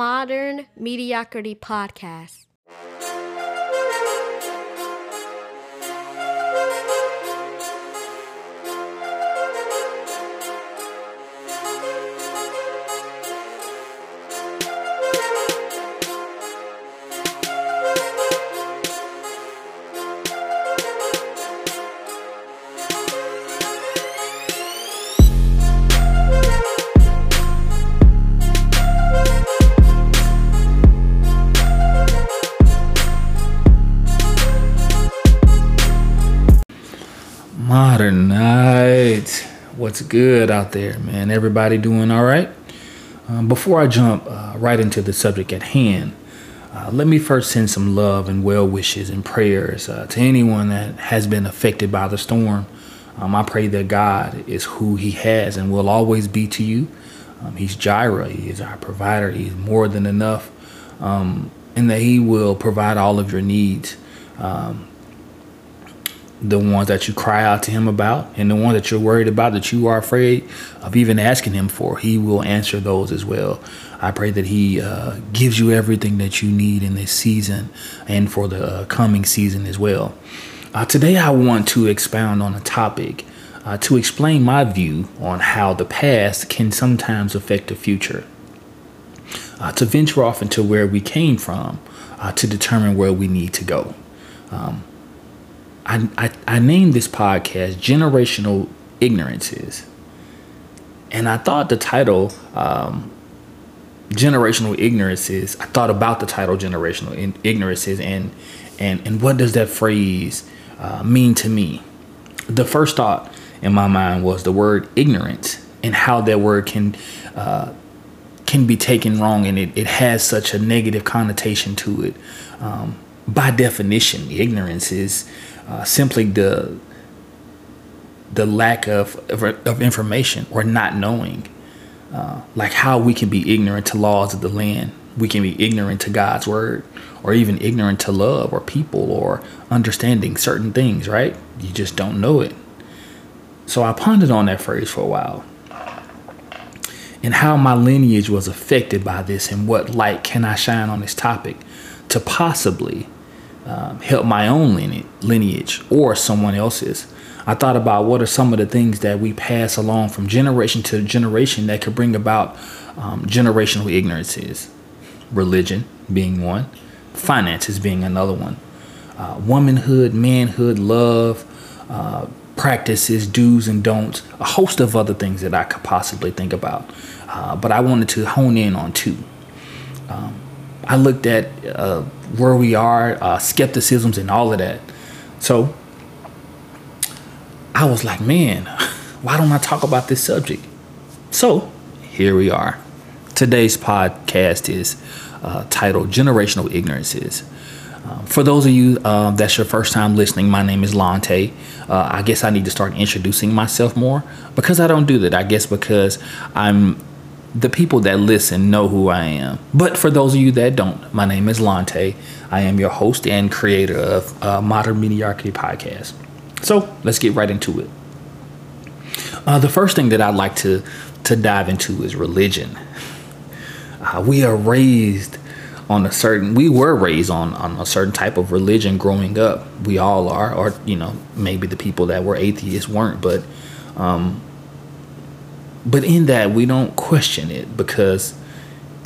Modern Mediocrity Podcast. What's good out there, man? Everybody doing all right? Um, before I jump uh, right into the subject at hand, uh, let me first send some love and well wishes and prayers uh, to anyone that has been affected by the storm. Um, I pray that God is who He has and will always be to you. Um, he's Jireh, He is our provider, He's more than enough, um, and that He will provide all of your needs. The ones that you cry out to him about and the ones that you're worried about that you are afraid of even asking him for he will answer those as well. I pray that he uh, gives you everything that you need in this season and for the uh, coming season as well. Uh, today i want to expound on a topic uh, to explain my view on how the past can sometimes affect the future. Uh, to venture off into where we came from uh, to determine where we need to go. Um, I, I, I named this podcast Generational Ignorances. And I thought the title, um, Generational Ignorances, I thought about the title Generational Ignorances and, and, and what does that phrase uh, mean to me? The first thought in my mind was the word ignorance and how that word can uh, can be taken wrong and it, it has such a negative connotation to it. Um, by definition, ignorance is uh, simply the the lack of, of, of information or not knowing, uh, like how we can be ignorant to laws of the land, we can be ignorant to God's word, or even ignorant to love or people or understanding certain things. Right? You just don't know it. So I pondered on that phrase for a while, and how my lineage was affected by this, and what light can I shine on this topic to possibly um, help my own lineage or someone else's. I thought about what are some of the things that we pass along from generation to generation that could bring about um, generational ignorances. Religion being one, finances being another one, uh, womanhood, manhood, love, uh, practices, do's and don'ts, a host of other things that I could possibly think about. Uh, but I wanted to hone in on two. Um, I looked at uh, where we are, uh, skepticisms, and all of that. So I was like, man, why don't I talk about this subject? So here we are. Today's podcast is uh, titled Generational Ignorances. Um, for those of you uh, that's your first time listening, my name is Lante. Uh, I guess I need to start introducing myself more because I don't do that. I guess because I'm the people that listen know who I am. But for those of you that don't, my name is Lante. I am your host and creator of uh, Modern Mediocrity Podcast. So let's get right into it. Uh, the first thing that I'd like to to dive into is religion. Uh, we are raised on a certain we were raised on on a certain type of religion growing up we all are or you know maybe the people that were atheists weren't but um but in that we don't question it because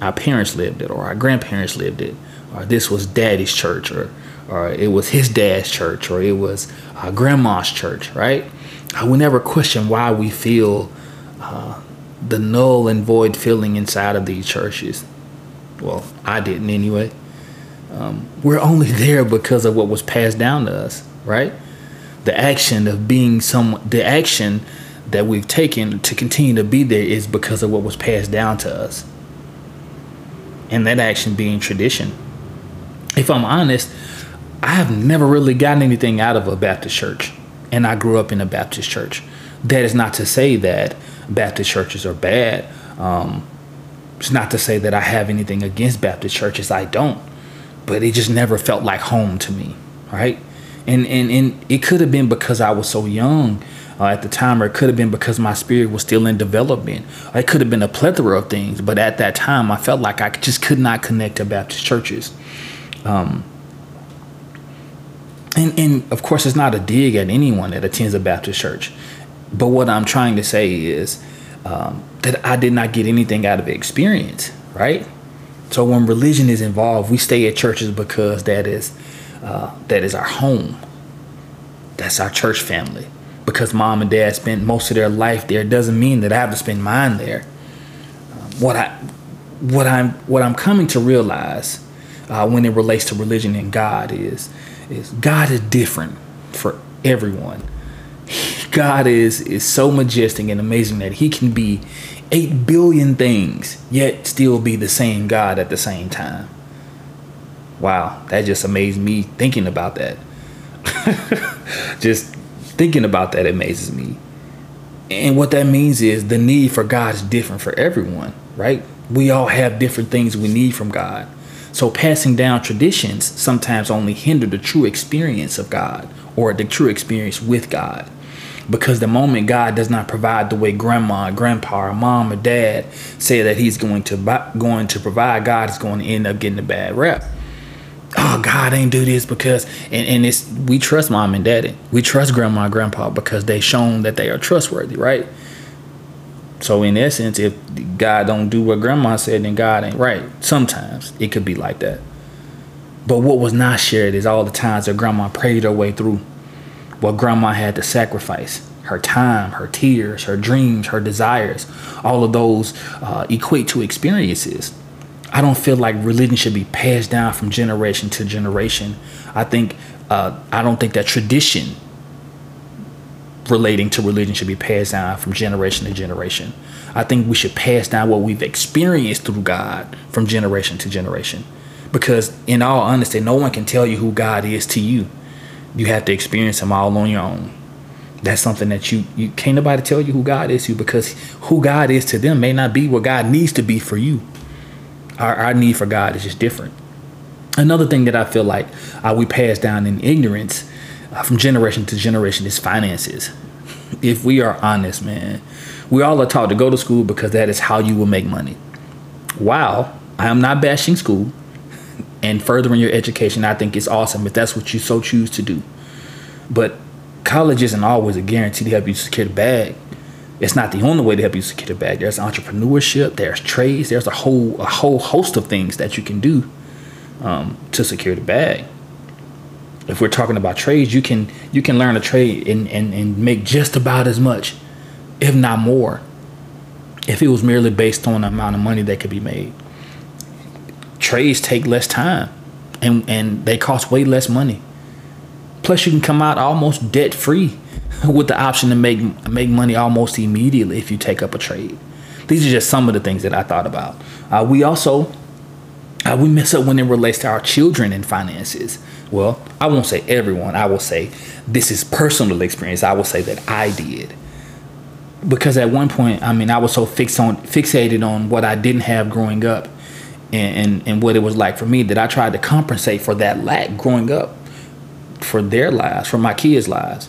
our parents lived it or our grandparents lived it or this was daddy's church or or it was his dad's church or it was uh, grandma's church right? I would never question why we feel uh, the null and void feeling inside of these churches. Well i didn't anyway. Um, we're only there because of what was passed down to us right? The action of being some the action that we've taken to continue to be there is because of what was passed down to us. And that action being tradition. If I'm honest, I have never really gotten anything out of a Baptist church. And I grew up in a Baptist church. That is not to say that Baptist churches are bad. Um, it's not to say that I have anything against Baptist churches. I don't. But it just never felt like home to me, right? And and and it could have been because I was so young uh, at the time, or it could have been because my spirit was still in development. It could have been a plethora of things, but at that time, I felt like I just could not connect to Baptist churches. Um, and, and of course, it's not a dig at anyone that attends a Baptist church. But what I'm trying to say is um, that I did not get anything out of experience, right? So when religion is involved, we stay at churches because that is uh, that is our home. That's our church family. Because mom and dad spent most of their life there doesn't mean that I have to spend mine there. Um, what I what I'm what I'm coming to realize uh, when it relates to religion and God is is God is different for everyone. God is is so majestic and amazing that he can be 8 billion things yet still be the same God at the same time. Wow, that just amazed me thinking about that. just thinking about that amazes me. And what that means is the need for God is different for everyone, right? We all have different things we need from God. So passing down traditions sometimes only hinder the true experience of God or the true experience with God. Because the moment God does not provide the way grandma, grandpa, or mom, or dad say that He's going to going to provide, God is going to end up getting a bad rep. Oh, God ain't do this because and, and it's we trust mom and daddy. We trust grandma and grandpa because they shown that they are trustworthy, right? So in essence, if God don't do what grandma said, then God ain't right. Sometimes it could be like that. But what was not shared is all the times that grandma prayed her way through. What grandma had to sacrifice. Her time, her tears, her dreams, her desires. All of those uh, equate to experiences. I don't feel like religion should be passed down from generation to generation. I think uh, I don't think that tradition relating to religion should be passed down from generation to generation. I think we should pass down what we've experienced through God from generation to generation. Because, in all honesty, no one can tell you who God is to you. You have to experience Him all on your own. That's something that you, you can't nobody tell you who God is to you because who God is to them may not be what God needs to be for you. Our, our need for God is just different. Another thing that I feel like uh, we pass down in ignorance uh, from generation to generation is finances. If we are honest, man, we all are taught to go to school because that is how you will make money. Wow, I am not bashing school and furthering your education. I think it's awesome if that's what you so choose to do. But college isn't always a guarantee to help you secure the bag. It's not the only way to help you secure the bag. There's entrepreneurship, there's trades, there's a whole a whole host of things that you can do um, to secure the bag if we're talking about trades, you can you can learn a trade and, and, and make just about as much, if not more, if it was merely based on the amount of money that could be made. Trades take less time and, and they cost way less money. Plus you can come out almost debt free with the option to make make money almost immediately if you take up a trade. These are just some of the things that I thought about. Uh, we also uh, we mess up when it relates to our children and finances. Well, I won't say everyone. I will say this is personal experience. I will say that I did. Because at one point, I mean, I was so fixed on fixated on what I didn't have growing up and, and, and what it was like for me that I tried to compensate for that lack growing up for their lives, for my kids' lives.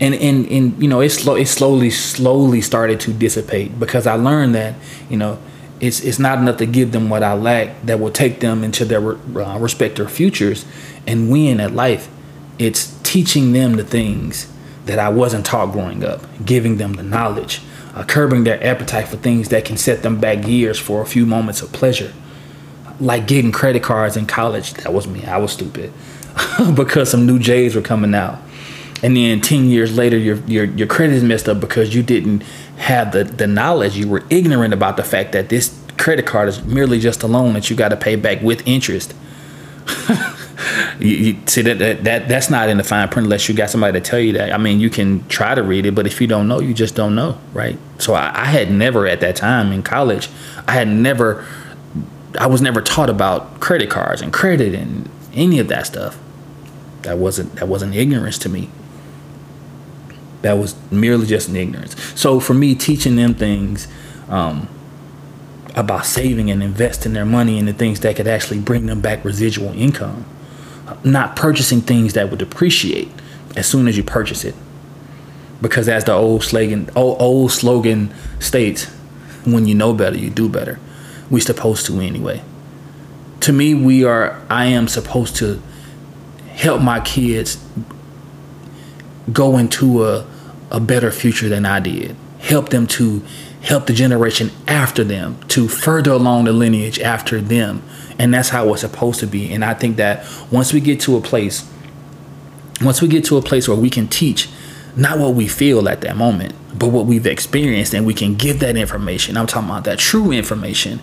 And and, and you know, it slow it slowly, slowly started to dissipate because I learned that, you know, it's it's not enough to give them what I lack that will take them into their uh, respective futures and win at life. It's teaching them the things that I wasn't taught growing up, giving them the knowledge, uh, curbing their appetite for things that can set them back years for a few moments of pleasure. Like getting credit cards in college, that was me. I was stupid because some new J's were coming out. And then 10 years later, your, your, your credit is messed up because you didn't have the, the knowledge. You were ignorant about the fact that this credit card is merely just a loan that you got to pay back with interest. you, you, see that, that that that's not in the fine print unless you got somebody to tell you that. I mean, you can try to read it, but if you don't know, you just don't know, right? So I, I had never at that time in college, I had never, I was never taught about credit cards and credit and any of that stuff. That wasn't that wasn't ignorance to me. That was merely just an ignorance. So for me, teaching them things um, about saving and investing their money in the things that could actually bring them back residual income, not purchasing things that would depreciate as soon as you purchase it. because as the old slogan old, old slogan states, when you know better, you do better. We're supposed to anyway. To me, we are. I am supposed to help my kids go into a a better future than I did. Help them to help the generation after them to further along the lineage after them. And that's how it's supposed to be. And I think that once we get to a place, once we get to a place where we can teach not what we feel at that moment, but what we've experienced, and we can give that information. I'm talking about that true information,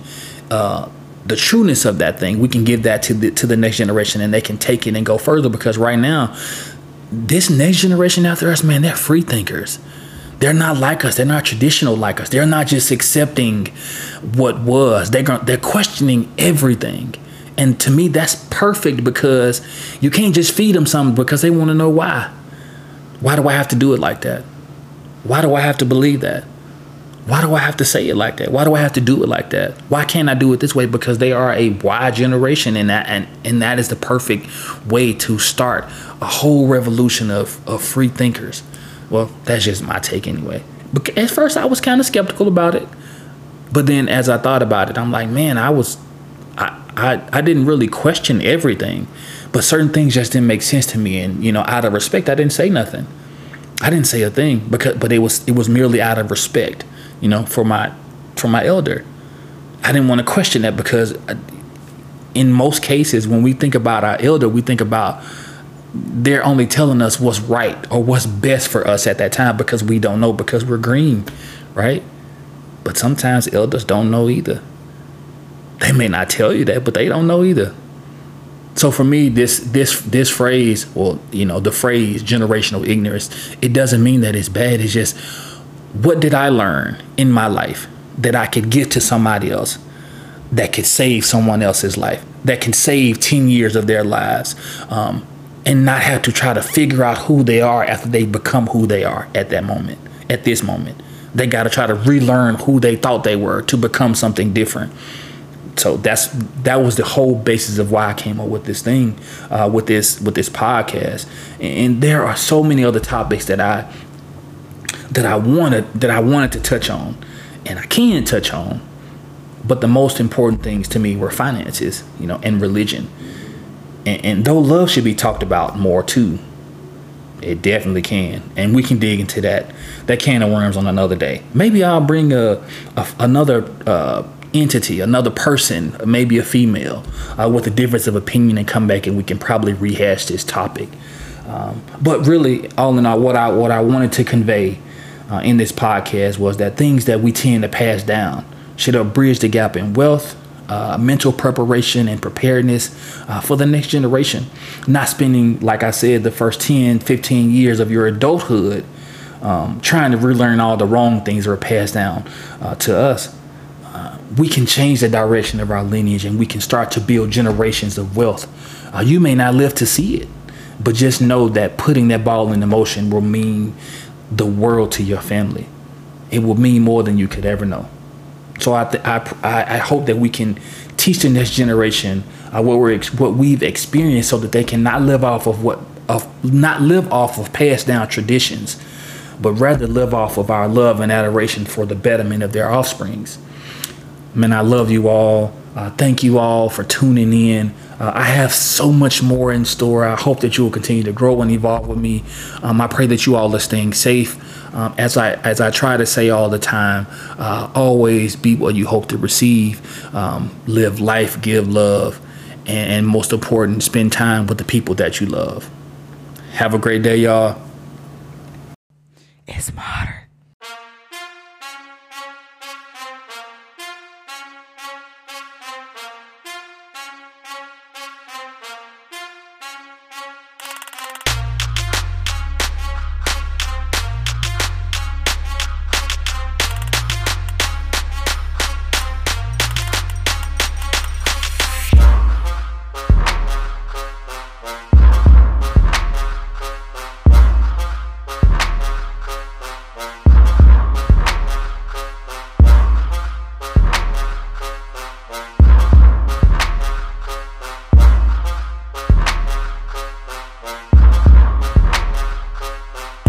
uh, the trueness of that thing. We can give that to the to the next generation, and they can take it and go further. Because right now, this next generation after us, man, they're free thinkers. They're not like us. They're not traditional like us. They're not just accepting what was. They're they're questioning everything. And to me, that's perfect because you can't just feed them something because they want to know why. Why do I have to do it like that? Why do I have to believe that? Why do I have to say it like that? Why do I have to do it like that? Why can't I do it this way? Because they are a wide generation and that and, and that is the perfect way to start a whole revolution of, of free thinkers. Well, that's just my take anyway. But at first I was kind of skeptical about it. But then as I thought about it, I'm like, man, I was I, I I didn't really question everything. But certain things just didn't make sense to me. And, you know, out of respect, I didn't say nothing. I didn't say a thing because but it was it was merely out of respect you know, for my for my elder. I didn't want to question that because uh, in most cases when we think about our elder, we think about they're only telling us what's right or what's best for us at that time because we don't know because we're green, right? But sometimes elders don't know either. They may not tell you that, but they don't know either. So for me, this this this phrase, well, you know, the phrase generational ignorance, it doesn't mean that it's bad. It's just what did I learn in my life that I could give to somebody else that could save someone else's life, that can save 10 years of their lives, um, and not have to try to figure out who they are after they become who they are at that moment, at this moment. They got to try to relearn who they thought they were to become something different. So that's that was the whole basis of why I came up with this thing, uh, with this with this podcast. And there are so many other topics that I that I wanted that I wanted to touch on, and I can touch on. But the most important things to me were finances, you know, and religion. And, and though love should be talked about more too, it definitely can, and we can dig into that that can of worms on another day. Maybe I'll bring a, a another uh, entity, another person, maybe a female, uh, with a difference of opinion, and come back and we can probably rehash this topic. Um, but really, all in all, what I what I wanted to convey uh, in this podcast was that things that we tend to pass down should have bridged the gap in wealth, uh, mental preparation, and preparedness uh, for the next generation. Not spending, like I said, the first 10, 15 years of your adulthood um, trying to relearn all the wrong things that are passed down uh, to us. Uh, we can change the direction of our lineage and we can start to build generations of wealth. Uh, you may not live to see it, but just know that putting that ball in motion will mean the world to your family. It will mean more than you could ever know. So I, th- I, I hope that we can teach the next generation uh, what we're ex- what we've experienced, so that they can not live off of what of not live off of passed down traditions, but rather live off of our love and adoration for the betterment of their offsprings. Man, I love you all. Uh, thank you all for tuning in. Uh, I have so much more in store. I hope that you will continue to grow and evolve with me. Um, I pray that you all are staying safe. Um, as I as I try to say all the time, uh, always be what you hope to receive. Um, live life, give love, and, and most important, spend time with the people that you love. Have a great day, y'all. It's modern.